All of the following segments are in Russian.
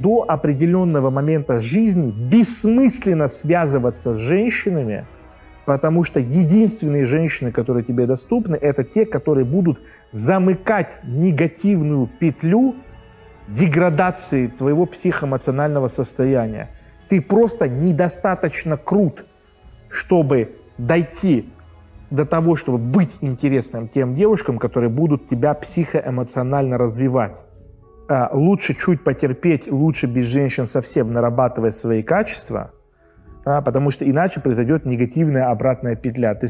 до определенного момента жизни бессмысленно связываться с женщинами, потому что единственные женщины, которые тебе доступны, это те, которые будут замыкать негативную петлю деградации твоего психоэмоционального состояния. Ты просто недостаточно крут, чтобы дойти до того, чтобы быть интересным тем девушкам, которые будут тебя психоэмоционально развивать. А, лучше чуть потерпеть, лучше без женщин совсем нарабатывая свои качества, а, потому что иначе произойдет негативная обратная петля. Ты,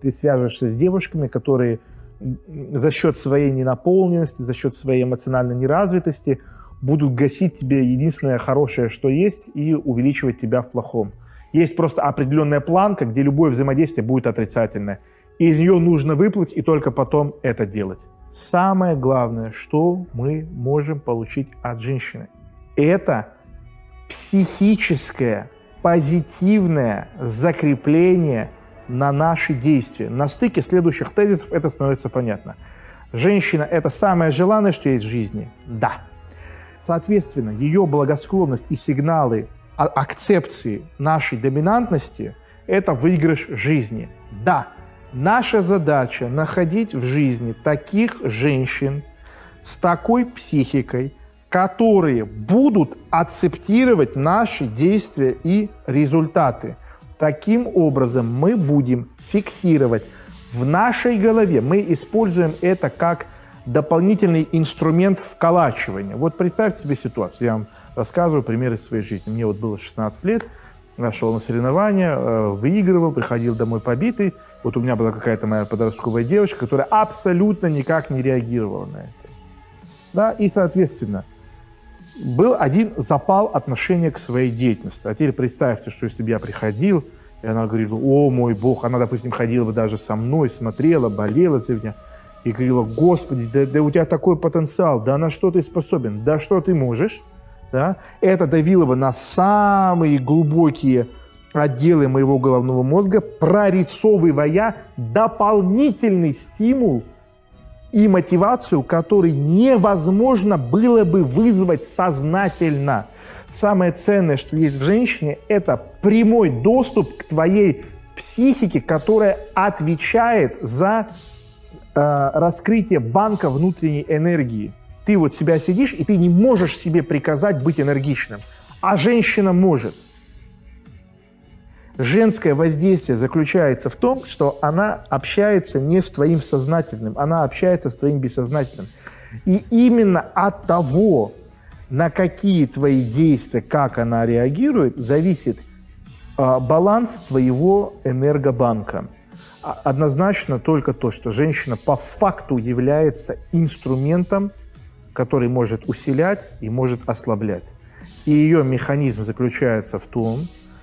ты свяжешься с девушками, которые за счет своей ненаполненности, за счет своей эмоциональной неразвитости будут гасить тебе единственное хорошее, что есть, и увеличивать тебя в плохом. Есть просто определенная планка, где любое взаимодействие будет отрицательное. Из нее нужно выплыть и только потом это делать. Самое главное, что мы можем получить от женщины, это психическое, позитивное закрепление на наши действия. На стыке следующих тезисов это становится понятно. Женщина – это самое желанное, что есть в жизни? Да. Соответственно, ее благосклонность и сигналы акцепции нашей доминантности – это выигрыш жизни. Да, наша задача – находить в жизни таких женщин с такой психикой, которые будут акцептировать наши действия и результаты. Таким образом, мы будем фиксировать в нашей голове, мы используем это как дополнительный инструмент вколачивания. Вот представьте себе ситуацию, я вам рассказываю примеры своей жизни. Мне вот было 16 лет, шел на соревнования, э, выигрывал, приходил домой побитый. Вот у меня была какая-то моя подростковая девочка, которая абсолютно никак не реагировала на это. Да, и, соответственно, был один запал отношения к своей деятельности. А теперь представьте, что если бы я приходил, и она говорила, о мой Бог, она, допустим, ходила бы даже со мной, смотрела, болела за меня, и говорила, Господи, да, да у тебя такой потенциал, да на что ты способен, да что ты можешь, да, это давило бы на самые глубокие отделы моего головного мозга, прорисовывая дополнительный стимул и мотивацию, который невозможно было бы вызвать сознательно. Самое ценное, что есть в женщине, это прямой доступ к твоей психике, которая отвечает за э, раскрытие банка внутренней энергии ты вот себя сидишь, и ты не можешь себе приказать быть энергичным, а женщина может. Женское воздействие заключается в том, что она общается не с твоим сознательным, она общается с твоим бессознательным. И именно от того, на какие твои действия, как она реагирует, зависит э, баланс твоего энергобанка. А, однозначно только то, что женщина по факту является инструментом который может усилять и может ослаблять. И ее механизм заключается в том,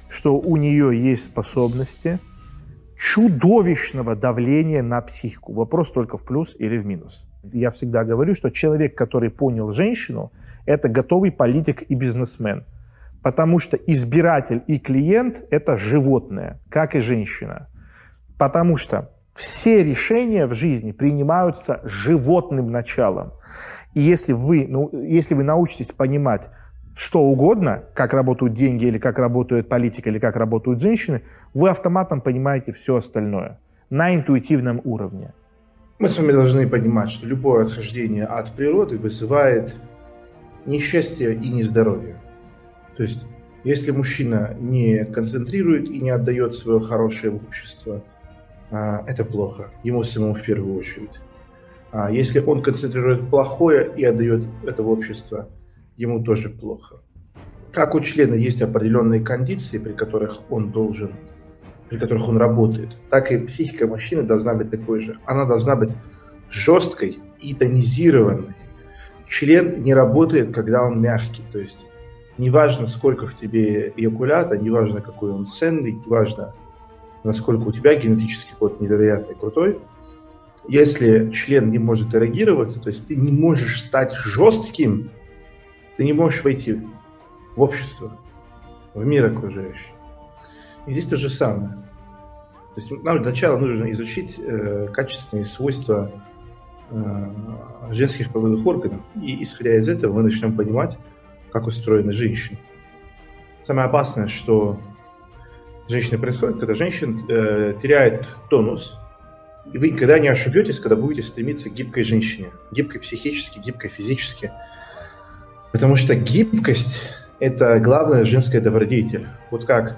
что у нее есть способности чудовищного давления на психику. Вопрос только в плюс или в минус. Я всегда говорю, что человек, который понял женщину, это готовый политик и бизнесмен. Потому что избиратель и клиент – это животное, как и женщина. Потому что все решения в жизни принимаются животным началом. И если вы, ну, если вы научитесь понимать что угодно, как работают деньги, или как работает политика, или как работают женщины, вы автоматом понимаете все остальное на интуитивном уровне. Мы с вами должны понимать, что любое отхождение от природы вызывает несчастье и нездоровье. То есть, если мужчина не концентрирует и не отдает свое хорошее общество, а, это плохо. Ему самому в первую очередь. А если он концентрирует плохое и отдает это в общество, ему тоже плохо. Как у члена есть определенные кондиции, при которых он должен, при которых он работает, так и психика мужчины должна быть такой же. Она должна быть жесткой и тонизированной. Член не работает, когда он мягкий. То есть неважно, сколько в тебе эякулята, неважно, какой он ценный, неважно, насколько у тебя генетический код невероятный крутой – если член не может эрегироваться, то есть ты не можешь стать жестким, ты не можешь войти в общество, в мир окружающий. И здесь то же самое. То есть нам для начала нужно изучить э, качественные свойства э, женских половых органов, и исходя из этого мы начнем понимать, как устроены женщины. Самое опасное, что женщины происходит, когда женщина э, теряет тонус, и вы никогда не ошибетесь, когда будете стремиться к гибкой женщине. Гибкой психически, гибкой физически. Потому что гибкость – это главная женская добродетель. Вот как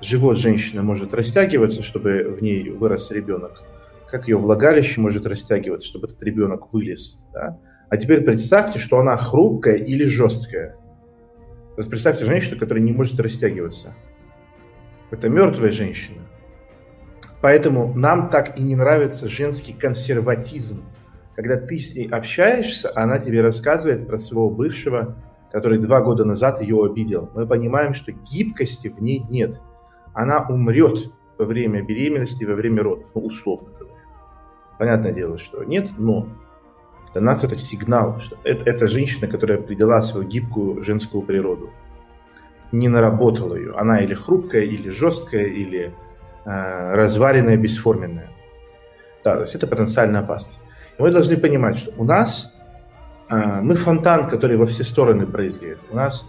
живот женщины может растягиваться, чтобы в ней вырос ребенок, как ее влагалище может растягиваться, чтобы этот ребенок вылез. Да? А теперь представьте, что она хрупкая или жесткая. Вот представьте женщину, которая не может растягиваться. Это мертвая женщина. Поэтому нам так и не нравится женский консерватизм. Когда ты с ней общаешься, она тебе рассказывает про своего бывшего, который два года назад ее обидел. Мы понимаем, что гибкости в ней нет. Она умрет во время беременности, во время родов, ну, условно говоря. Понятное дело, что нет, но для нас это сигнал, что это, это женщина, которая придала свою гибкую женскую природу. Не наработала ее. Она или хрупкая, или жесткая, или э, разваренная, бесформенная. Да, то есть это потенциальная опасность. И мы должны понимать, что у нас э, мы фонтан, который во все стороны брызгает. У нас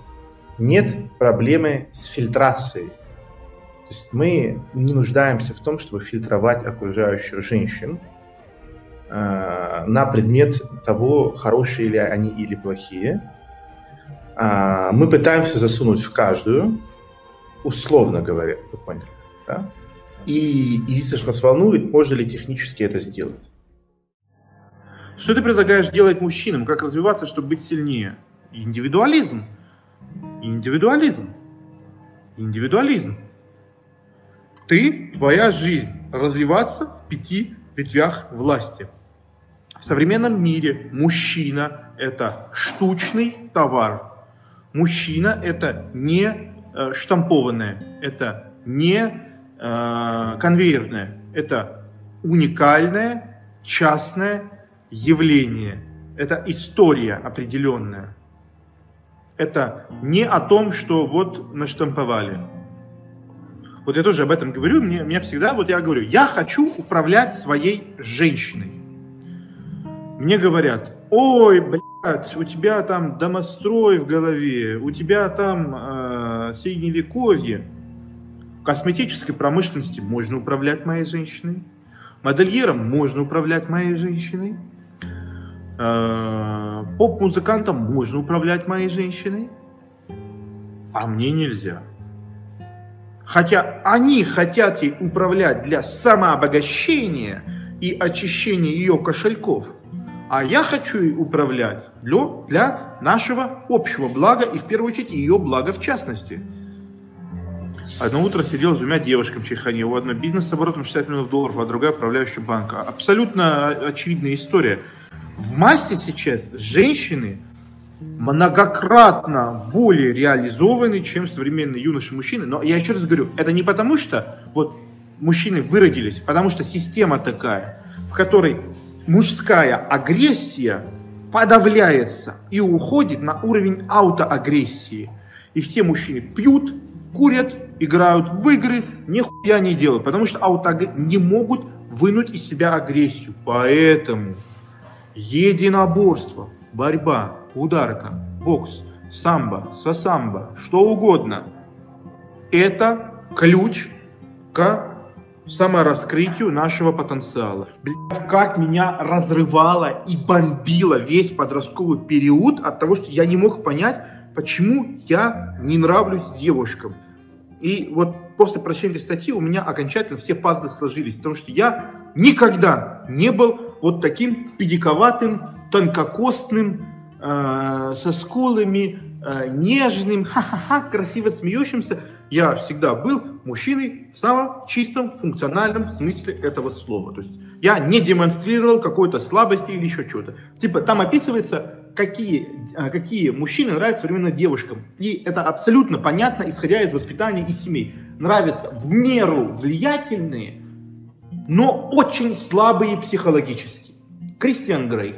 нет проблемы с фильтрацией. То есть мы не нуждаемся в том, чтобы фильтровать окружающих женщин, Э, на предмет того, хорошие ли они или плохие. А, мы пытаемся засунуть в каждую, условно говоря, вы поняли, да? И единственное, что нас волнует, можно ли технически это сделать. Что ты предлагаешь делать мужчинам? Как развиваться, чтобы быть сильнее? Индивидуализм. Индивидуализм. Индивидуализм. Ты, твоя жизнь, развиваться в пяти ветвях власти. В современном мире мужчина – это штучный товар. Мужчина – это не э, штампованное, это не конвейерное, это уникальное частное явление. Это история определенная. Это не о том, что вот наштамповали. Вот я тоже об этом говорю, мне, мне всегда, вот я говорю, я хочу управлять своей женщиной. Мне говорят, ой, блядь, у тебя там домострой в голове, у тебя там э, средневековье. Косметической промышленности можно управлять моей женщиной. Модельером можно управлять моей женщиной. Э, поп-музыкантом можно управлять моей женщиной. А мне нельзя. Хотя они хотят ей управлять для самообогащения и очищения ее кошельков – а я хочу ей управлять для, для нашего общего блага и в первую очередь ее блага в частности. Одно утро сидел с двумя девушками в Чайхане. У одной бизнес оборотом 60 миллионов долларов, а другая управляющая банка. Абсолютно очевидная история. В массе сейчас женщины многократно более реализованы, чем современные юноши мужчины. Но я еще раз говорю, это не потому что вот мужчины выродились, потому что система такая, в которой мужская агрессия подавляется и уходит на уровень аутоагрессии. И все мужчины пьют, курят, играют в игры, нихуя не делают, потому что аутоагр... не могут вынуть из себя агрессию. Поэтому единоборство, борьба, ударка, бокс, самбо, сосамбо, что угодно, это ключ к самораскрытию нашего потенциала. Блядь, как меня разрывало и бомбило весь подростковый период от того, что я не мог понять, почему я не нравлюсь девушкам. И вот после прочтения этой статьи у меня окончательно все пазлы сложились, потому что я никогда не был вот таким педиковатым, тонкокостным, э, со скулами, э, нежным, ха-ха-ха, красиво смеющимся я всегда был мужчиной в самом чистом функциональном смысле этого слова. То есть я не демонстрировал какой-то слабости или еще чего-то. Типа там описывается, какие, а, какие мужчины нравятся современным девушкам. И это абсолютно понятно, исходя из воспитания и семей. Нравятся в меру влиятельные, но очень слабые психологически. Кристиан Грей.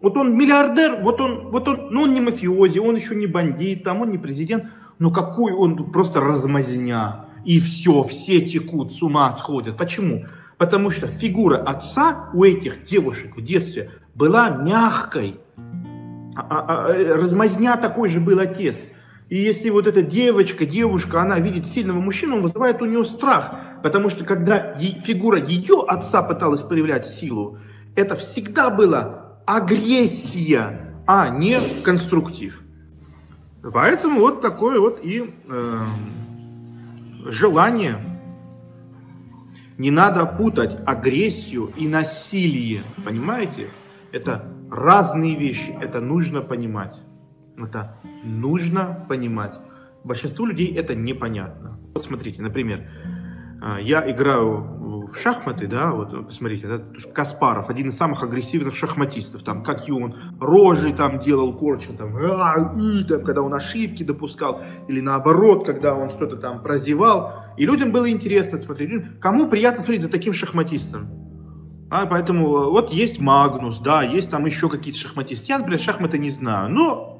Вот он миллиардер, вот он, вот он, ну он не мафиози, он еще не бандит, там он не президент, ну какой он просто размазня. И все, все текут, с ума сходят. Почему? Потому что фигура отца у этих девушек в детстве была мягкой. А, а, а, размазня такой же был отец. И если вот эта девочка, девушка, она видит сильного мужчину, он вызывает у нее страх. Потому что когда фигура ее отца пыталась проявлять силу, это всегда была агрессия, а не конструктив. Поэтому вот такое вот и э, желание. Не надо путать агрессию и насилие. Понимаете? Это разные вещи. Это нужно понимать. Это нужно понимать. Большинству людей это непонятно. Вот смотрите, например, а, я играю в шахматы, да, вот посмотрите, да, Каспаров, один из самых агрессивных шахматистов, там, как и он, рожи там делал, корчил, там, а, и, там, когда он ошибки допускал, или наоборот, когда он что-то там прозевал, и людям было интересно смотреть, кому приятно смотреть за таким шахматистом, а, поэтому вот есть Магнус, да, есть там еще какие-то шахматисты, я, например, шахматы не знаю, но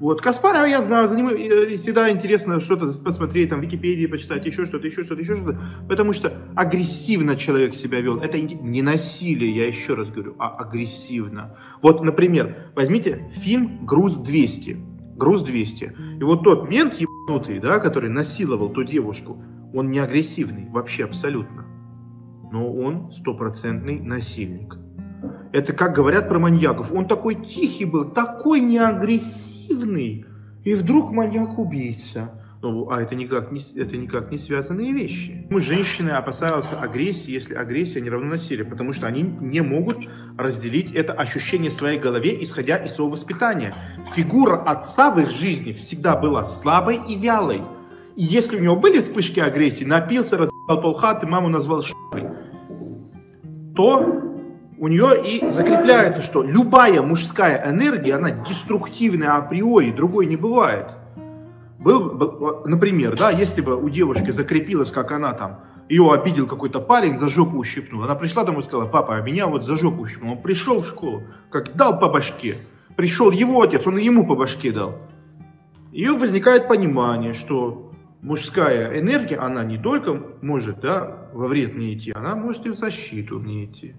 вот, Каспарова я знаю, за ним э, всегда интересно что-то посмотреть, там, в Википедии почитать, еще что-то, еще что-то, еще что-то, потому что агрессивно человек себя вел. Это не насилие, я еще раз говорю, а агрессивно. Вот, например, возьмите фильм «Груз-200». «Груз-200». И вот тот мент ебанутый, да, который насиловал ту девушку, он не агрессивный, вообще абсолютно. Но он стопроцентный насильник. Это как говорят про маньяков. Он такой тихий был, такой неагрессивный агрессивный, и вдруг маньяк-убийца. Ну, а это никак, не, это никак не связанные вещи. Мы, женщины, опасаются агрессии, если агрессия не равна насилию, потому что они не могут разделить это ощущение в своей голове, исходя из своего воспитания. Фигура отца в их жизни всегда была слабой и вялой. И если у него были вспышки агрессии, напился, разбил полхаты, маму назвал ш***ой, то у нее и закрепляется, что любая мужская энергия, она деструктивная априори, другой не бывает. Был, например, да, если бы у девушки закрепилась, как она там, ее обидел какой-то парень, за жопу ущипнул. Она пришла домой и сказала, папа, а меня вот за жопу ущипнул. Он пришел в школу, как дал по башке. Пришел его отец, он ему по башке дал. И возникает понимание, что мужская энергия, она не только может да, во вред мне идти, она может и в защиту мне идти.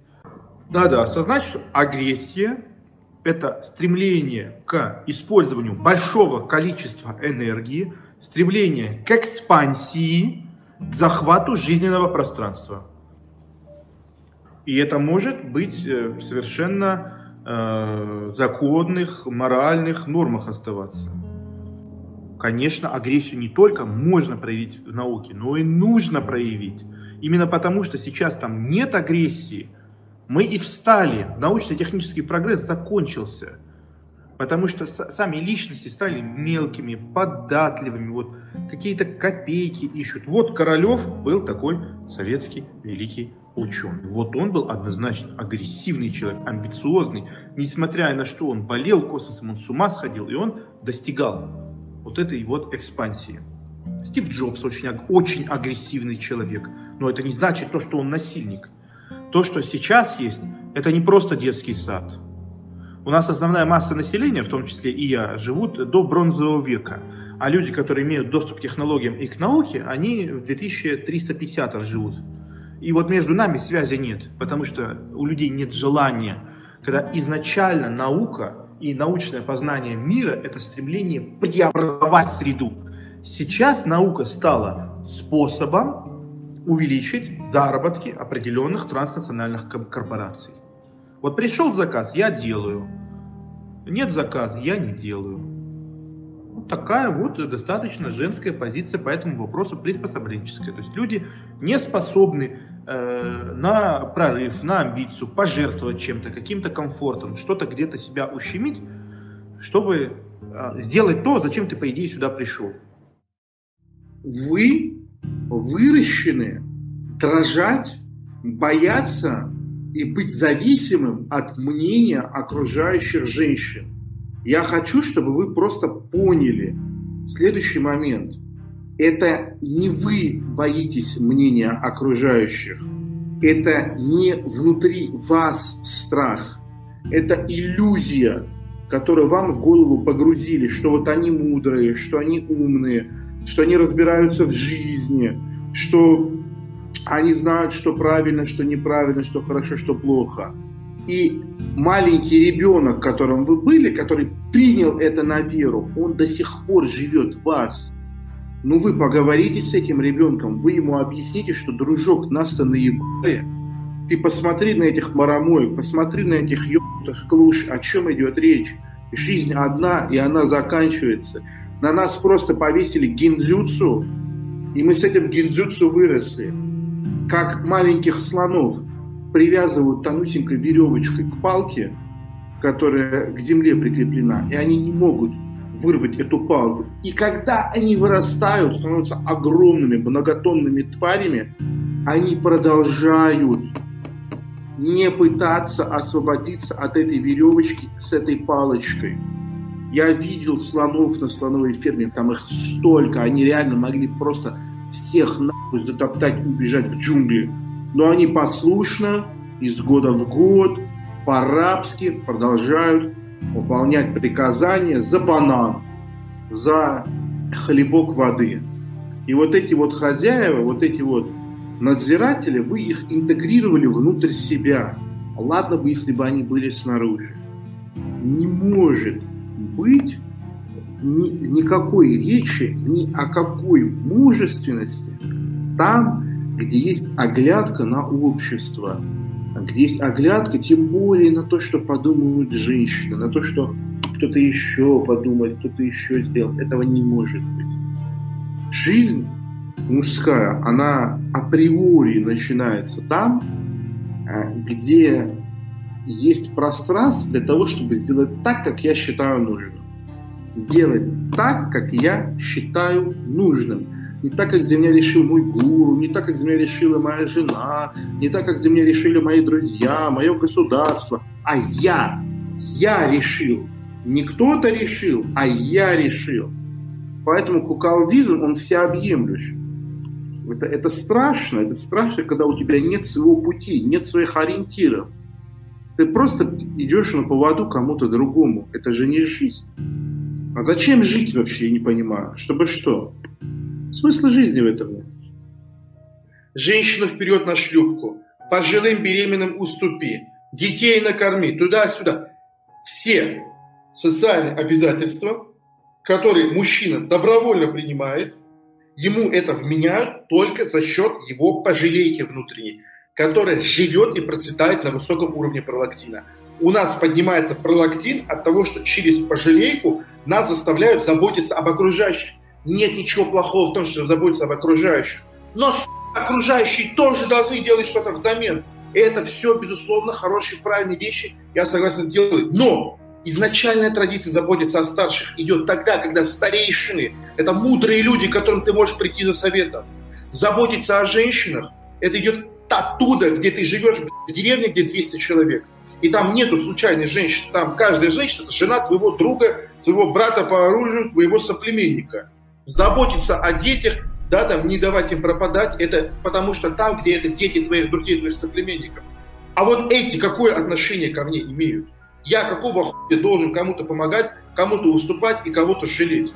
Да-да, осознать, что агрессия – это стремление к использованию большого количества энергии, стремление к экспансии, к захвату жизненного пространства. И это может быть э, совершенно э, законных, моральных нормах оставаться. Конечно, агрессию не только можно проявить в науке, но и нужно проявить. Именно потому, что сейчас там нет агрессии – мы и встали. Научно-технический прогресс закончился. Потому что сами личности стали мелкими, податливыми, вот какие-то копейки ищут. Вот Королев был такой советский великий ученый. Вот он был однозначно агрессивный человек, амбициозный. Несмотря на что он болел космосом, он с ума сходил, и он достигал вот этой вот экспансии. Стив Джобс очень, очень агрессивный человек, но это не значит то, что он насильник. То, что сейчас есть, это не просто детский сад. У нас основная масса населения, в том числе и я, живут до бронзового века. А люди, которые имеют доступ к технологиям и к науке, они в 2350 живут. И вот между нами связи нет, потому что у людей нет желания. Когда изначально наука и научное познание мира – это стремление преобразовать среду. Сейчас наука стала способом увеличить заработки определенных транснациональных корпораций. Вот пришел заказ, я делаю. Нет заказа, я не делаю. Вот такая вот достаточно женская позиция по этому вопросу приспособленческая. То есть люди не способны на прорыв, на амбицию, пожертвовать чем-то, каким-то комфортом, что-то где-то себя ущемить, чтобы э, сделать то, зачем ты, по идее, сюда пришел. Вы выращены дрожать, бояться и быть зависимым от мнения окружающих женщин. Я хочу, чтобы вы просто поняли следующий момент. Это не вы боитесь мнения окружающих. Это не внутри вас страх. Это иллюзия, которую вам в голову погрузили, что вот они мудрые, что они умные, что они разбираются в жизни, что они знают, что правильно, что неправильно, что хорошо, что плохо. И маленький ребенок, которым вы были, который принял это на веру, он до сих пор живет в вас. Ну вы поговорите с этим ребенком, вы ему объясните, что, дружок, нас-то наебали. Ты посмотри на этих марамоек, посмотри на этих ебаных клуш, о чем идет речь. Жизнь одна, и она заканчивается. На нас просто повесили гинзюцу, и мы с этим гинзюцу выросли. Как маленьких слонов привязывают тонусенькой веревочкой к палке, которая к земле прикреплена, и они не могут вырвать эту палку. И когда они вырастают, становятся огромными многотонными тварями, они продолжают не пытаться освободиться от этой веревочки с этой палочкой. Я видел слонов на слоновой ферме, там их столько, они реально могли просто всех нахуй затоптать, убежать в джунгли. Но они послушно, из года в год, по-рабски продолжают выполнять приказания за банан, за хлебок воды. И вот эти вот хозяева, вот эти вот надзиратели, вы их интегрировали внутрь себя. Ладно бы, если бы они были снаружи. Не может быть ни, никакой речи ни о какой мужественности там, где есть оглядка на общество, есть оглядка, тем более на то, что подумают женщины, на то, что кто-то еще подумает, кто-то еще сделает. Этого не может быть. Жизнь мужская, она априори начинается там, э, где есть пространство для того, чтобы сделать так, как я считаю нужным. Делать так, как я считаю нужным. Не так, как за меня решил мой гуру, не так, как за меня решила моя жена, не так, как за меня решили мои друзья, мое государство, а я, я решил. Не кто-то решил, а я решил. Поэтому куколдизм, он всеобъемлющий. Это, это страшно, это страшно, когда у тебя нет своего пути, нет своих ориентиров. Ты просто идешь на поводу кому-то другому. Это же не жизнь. А зачем жить вообще, я не понимаю. Чтобы что? Смысла жизни в этом нет. Женщина вперед на шлюпку. Пожилым беременным уступи. Детей накорми. Туда-сюда. Все социальные обязательства, которые мужчина добровольно принимает, ему это вменяют только за счет его пожалейки внутренней, которая живет и процветает на высоком уровне пролактина. У нас поднимается пролактин от того, что через пожалейку нас заставляют заботиться об окружающих. Нет ничего плохого в том, что заботиться об окружающих. Но окружающие тоже должны делать что-то взамен. Это все, безусловно, хорошие, правильные вещи. Я согласен делать. Но изначальная традиция заботиться о старших идет тогда, когда старейшины – это мудрые люди, к которым ты можешь прийти за советом. Заботиться о женщинах – это идет оттуда, где ты живешь, в деревне, где 200 человек. И там нету случайной женщины. Там каждая женщина – это жена твоего друга, твоего брата по оружию, твоего соплеменника. Заботиться о детях, да, там, не давать им пропадать, это потому что там, где это дети твоих друзей, твоих соплеменников. А вот эти какое отношение ко мне имеют? Я какого хуя должен кому-то помогать, кому-то уступать и кого-то жалеть?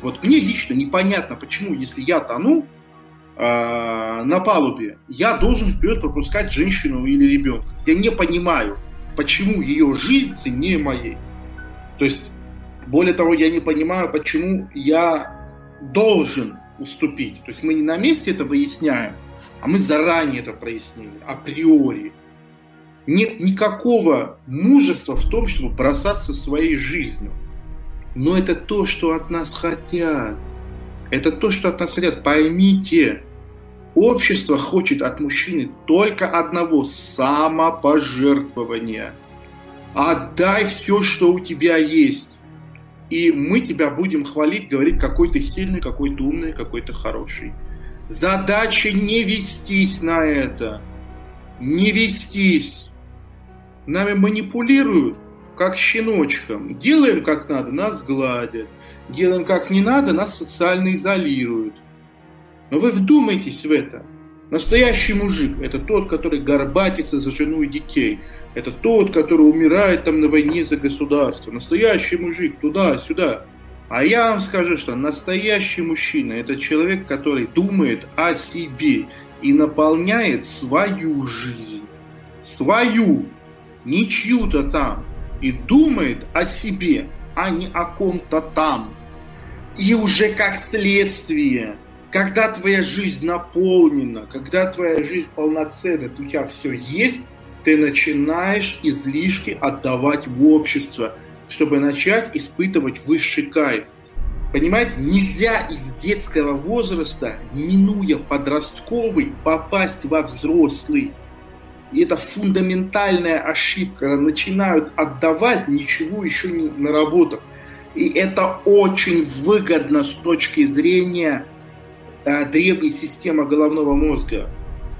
Вот мне лично непонятно, почему, если я тону э, на палубе, я должен вперед пропускать женщину или ребенка. Я не понимаю, почему ее жизнь ценнее моей. То есть, более того, я не понимаю, почему я должен уступить. То есть мы не на месте это выясняем, а мы заранее это прояснили, априори нет никакого мужества в том, чтобы бросаться своей жизнью. Но это то, что от нас хотят. Это то, что от нас хотят. Поймите, общество хочет от мужчины только одного – самопожертвования. Отдай все, что у тебя есть. И мы тебя будем хвалить, говорить, какой ты сильный, какой ты умный, какой ты хороший. Задача не вестись на это. Не вестись нами манипулируют, как щеночком. Делаем как надо, нас гладят. Делаем как не надо, нас социально изолируют. Но вы вдумайтесь в это. Настоящий мужик – это тот, который горбатится за жену и детей. Это тот, который умирает там на войне за государство. Настоящий мужик туда-сюда. А я вам скажу, что настоящий мужчина – это человек, который думает о себе и наполняет свою жизнь. Свою не чью-то там, и думает о себе, а не о ком-то там. И уже как следствие, когда твоя жизнь наполнена, когда твоя жизнь полноценна, у тебя все есть, ты начинаешь излишки отдавать в общество, чтобы начать испытывать высший кайф. Понимаете, нельзя из детского возраста, минуя подростковый, попасть во взрослый. И это фундаментальная ошибка. Начинают отдавать, ничего еще не наработав. И это очень выгодно с точки зрения э, древней системы головного мозга.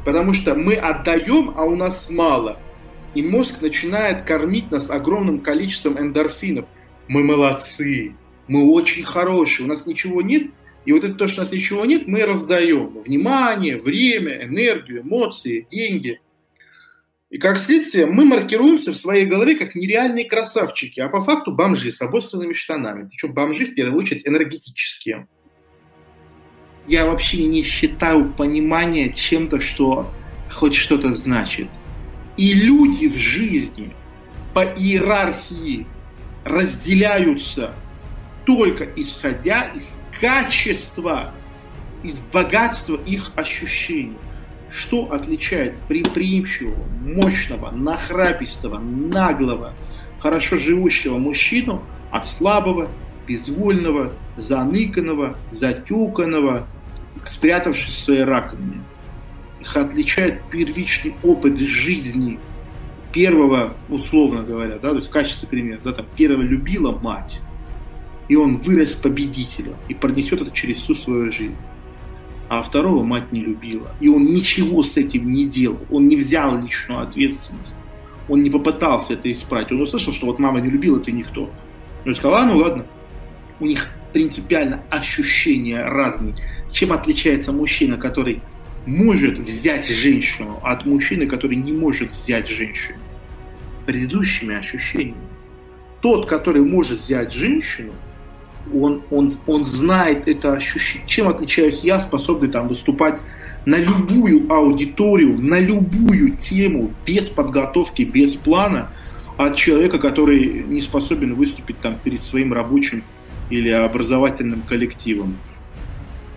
Потому что мы отдаем, а у нас мало. И мозг начинает кормить нас огромным количеством эндорфинов. Мы молодцы, мы очень хорошие, у нас ничего нет, и вот это то, что у нас ничего нет, мы раздаем. Внимание, время, энергию, эмоции, деньги. И как следствие мы маркируемся в своей голове как нереальные красавчики, а по факту бомжи с обостренными штанами. Причем бомжи в первую очередь энергетические. Я вообще не считаю понимание чем-то, что хоть что-то значит. И люди в жизни по иерархии разделяются только исходя из качества, из богатства их ощущений. Что отличает предприимчивого, мощного, нахрапистого, наглого, хорошо живущего мужчину от слабого, безвольного, заныканного, затюканного, спрятавшись в своей раковине? Их отличает первичный опыт жизни первого, условно говоря, да, то есть в качестве примера, да, там, первого любила мать, и он вырос победителем и пронесет это через всю свою жизнь. А второго мать не любила. И он ничего с этим не делал. Он не взял личную ответственность. Он не попытался это исправить. Он услышал, что вот мама не любила, ты никто. Он сказал, а, ну ладно. У них принципиально ощущения разные. Чем отличается мужчина, который может взять женщину от мужчины, который не может взять женщину? Предыдущими ощущениями. Тот, который может взять женщину, он, он, он знает это ощущение. Чем отличаюсь я, способный там выступать на любую аудиторию, на любую тему, без подготовки, без плана, от человека, который не способен выступить там перед своим рабочим или образовательным коллективом.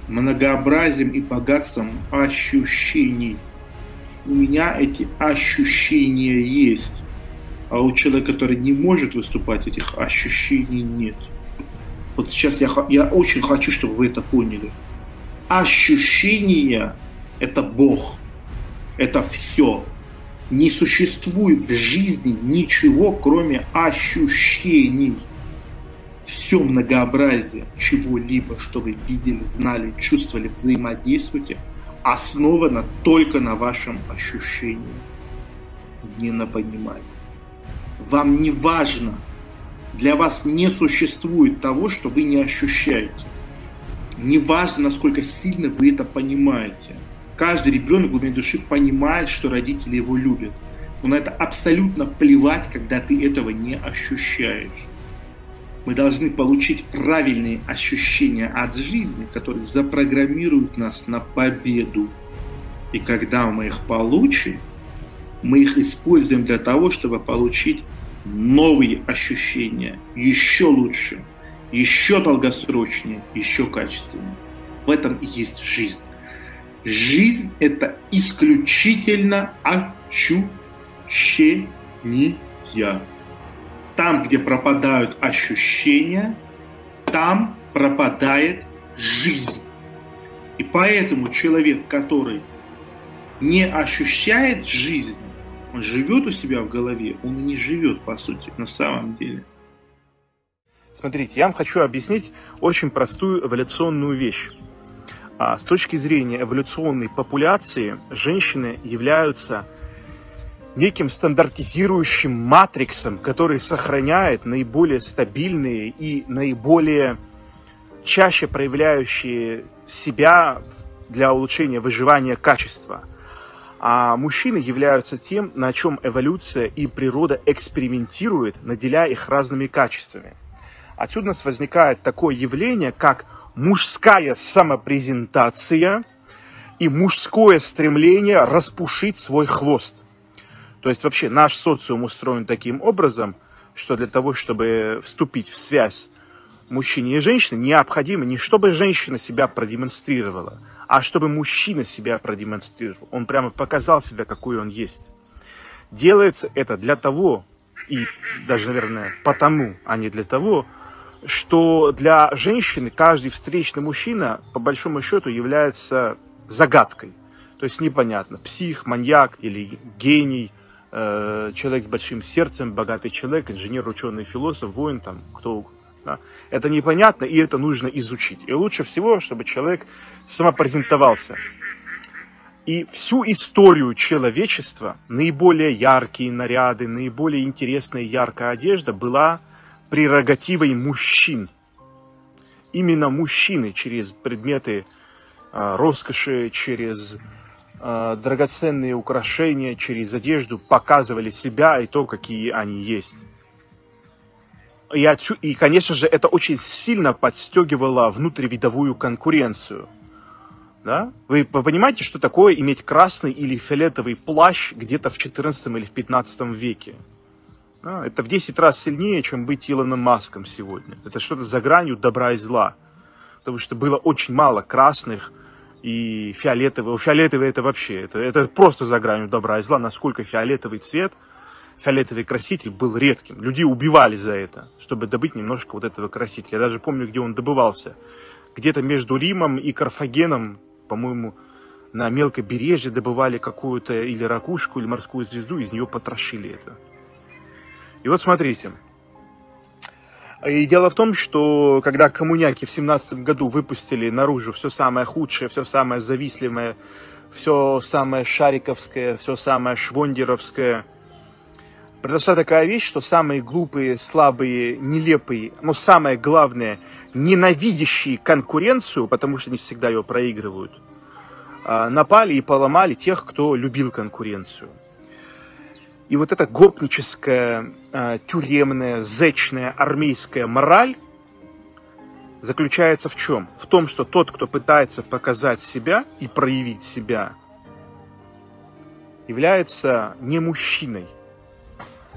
Многообразием и богатством ощущений. У меня эти ощущения есть. А у человека, который не может выступать, этих ощущений нет. Вот сейчас я, я очень хочу, чтобы вы это поняли. Ощущение – это Бог. Это все. Не существует в жизни ничего, кроме ощущений. Все многообразие чего-либо, что вы видели, знали, чувствовали, взаимодействуете, основано только на вашем ощущении, не на понимании. Вам не важно – для вас не существует того, что вы не ощущаете. Неважно, насколько сильно вы это понимаете. Каждый ребенок в глубине души понимает, что родители его любят. Но на это абсолютно плевать, когда ты этого не ощущаешь. Мы должны получить правильные ощущения от жизни, которые запрограммируют нас на победу. И когда мы их получим, мы их используем для того, чтобы получить новые ощущения, еще лучше, еще долгосрочнее, еще качественнее. В этом и есть жизнь. Жизнь – это исключительно ощущения. Там, где пропадают ощущения, там пропадает жизнь. И поэтому человек, который не ощущает жизнь, он живет у себя в голове, он не живет, по сути, на самом деле. Смотрите, я вам хочу объяснить очень простую эволюционную вещь. А с точки зрения эволюционной популяции, женщины являются неким стандартизирующим матриксом, который сохраняет наиболее стабильные и наиболее чаще проявляющие себя для улучшения выживания качества – а мужчины являются тем, на чем эволюция и природа экспериментируют, наделяя их разными качествами. Отсюда у нас возникает такое явление, как мужская самопрезентация и мужское стремление распушить свой хвост. То есть вообще наш социум устроен таким образом, что для того, чтобы вступить в связь мужчине и женщине, необходимо не чтобы женщина себя продемонстрировала, а чтобы мужчина себя продемонстрировал. Он прямо показал себя, какой он есть. Делается это для того, и даже, наверное, потому, а не для того, что для женщины каждый встречный мужчина, по большому счету, является загадкой. То есть непонятно, псих, маньяк или гений, человек с большим сердцем, богатый человек, инженер, ученый, философ, воин, там, кто да? Это непонятно, и это нужно изучить. И лучше всего, чтобы человек самопрезентовался. И всю историю человечества, наиболее яркие наряды, наиболее интересная яркая одежда была прерогативой мужчин. Именно мужчины через предметы э, роскоши, через э, драгоценные украшения, через одежду показывали себя и то, какие они есть. И, конечно же, это очень сильно подстегивало внутривидовую конкуренцию. Да? Вы понимаете, что такое иметь красный или фиолетовый плащ где-то в 14 или в 15 веке? Да? Это в 10 раз сильнее, чем быть Илоном Маском сегодня. Это что-то за гранью добра и зла. Потому что было очень мало красных и фиолетовых. Фиолетовый это вообще, это, это просто за гранью добра и зла, насколько фиолетовый цвет – фиолетовый краситель был редким. Люди убивали за это, чтобы добыть немножко вот этого красителя. Я даже помню, где он добывался. Где-то между Римом и Карфагеном, по-моему, на мелкобережье добывали какую-то или ракушку, или морскую звезду, из нее потрошили это. И вот смотрите. И дело в том, что когда коммуняки в 17 году выпустили наружу все самое худшее, все самое завистливое, все самое шариковское, все самое швондеровское – произошла такая вещь, что самые глупые, слабые, нелепые, но самое главное, ненавидящие конкуренцию, потому что они всегда ее проигрывают, а, напали и поломали тех, кто любил конкуренцию. И вот эта гопническая, а, тюремная, зечная, армейская мораль заключается в чем? В том, что тот, кто пытается показать себя и проявить себя, является не мужчиной –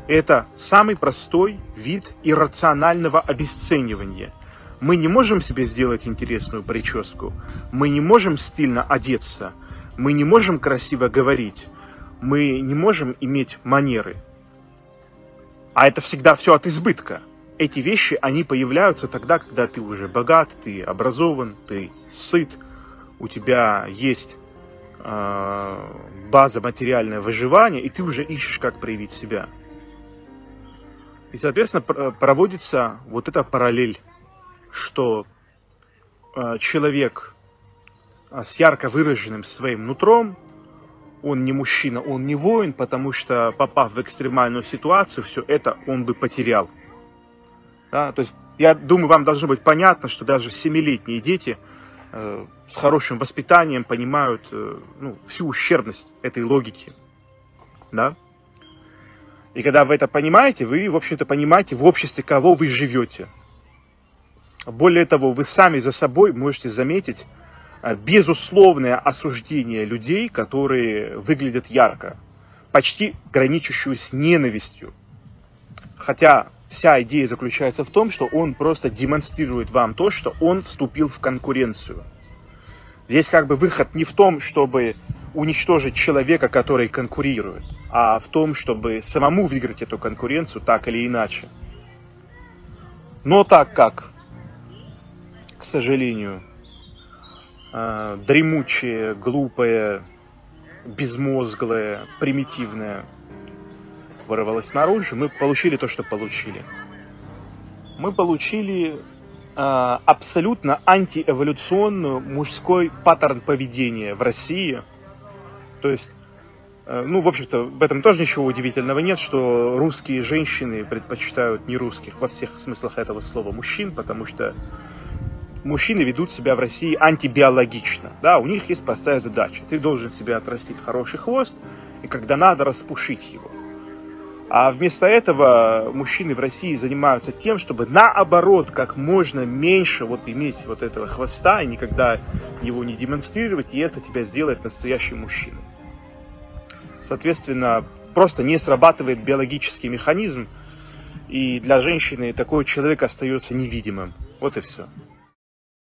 это самый простой вид иррационального обесценивания. Мы не можем себе сделать интересную прическу, мы не можем стильно одеться, мы не можем красиво говорить, мы не можем иметь манеры. А это всегда все от избытка. Эти вещи, они появляются тогда, когда ты уже богат, ты образован, ты сыт, у тебя есть э, база материальное выживание, и ты уже ищешь, как проявить себя. И, соответственно, проводится вот эта параллель, что э, человек э, с ярко выраженным своим нутром, он не мужчина, он не воин, потому что, попав в экстремальную ситуацию, все это он бы потерял. Да? То есть, я думаю, вам должно быть понятно, что даже семилетние дети э, с хорошим воспитанием понимают э, ну, всю ущербность этой логики. Да? И когда вы это понимаете, вы, в общем-то, понимаете, в обществе кого вы живете. Более того, вы сами за собой можете заметить безусловное осуждение людей, которые выглядят ярко, почти граничащую с ненавистью. Хотя вся идея заключается в том, что он просто демонстрирует вам то, что он вступил в конкуренцию. Здесь как бы выход не в том, чтобы уничтожить человека, который конкурирует а в том, чтобы самому выиграть эту конкуренцию так или иначе. Но так как, к сожалению, а, дремучее, глупое, безмозглое, примитивное вырвалось наружу, мы получили то, что получили. Мы получили э, абсолютно антиэволюционную мужской паттерн поведения в России. То есть Э, ну, в общем-то, в этом тоже ничего удивительного нет, что русские женщины предпочитают не русских во всех смыслах этого слова мужчин, потому что мужчины ведут себя в России антибиологично. Да, у них есть простая задача. Ты должен себе отрастить хороший хвост, и когда надо, распушить его. А вместо этого мужчины в России занимаются тем, чтобы наоборот как можно меньше вот иметь вот этого хвоста и никогда его не демонстрировать, и это тебя сделает настоящим мужчиной. Соответственно, просто не срабатывает биологический механизм, и для женщины такой человек остается невидимым. Вот и все.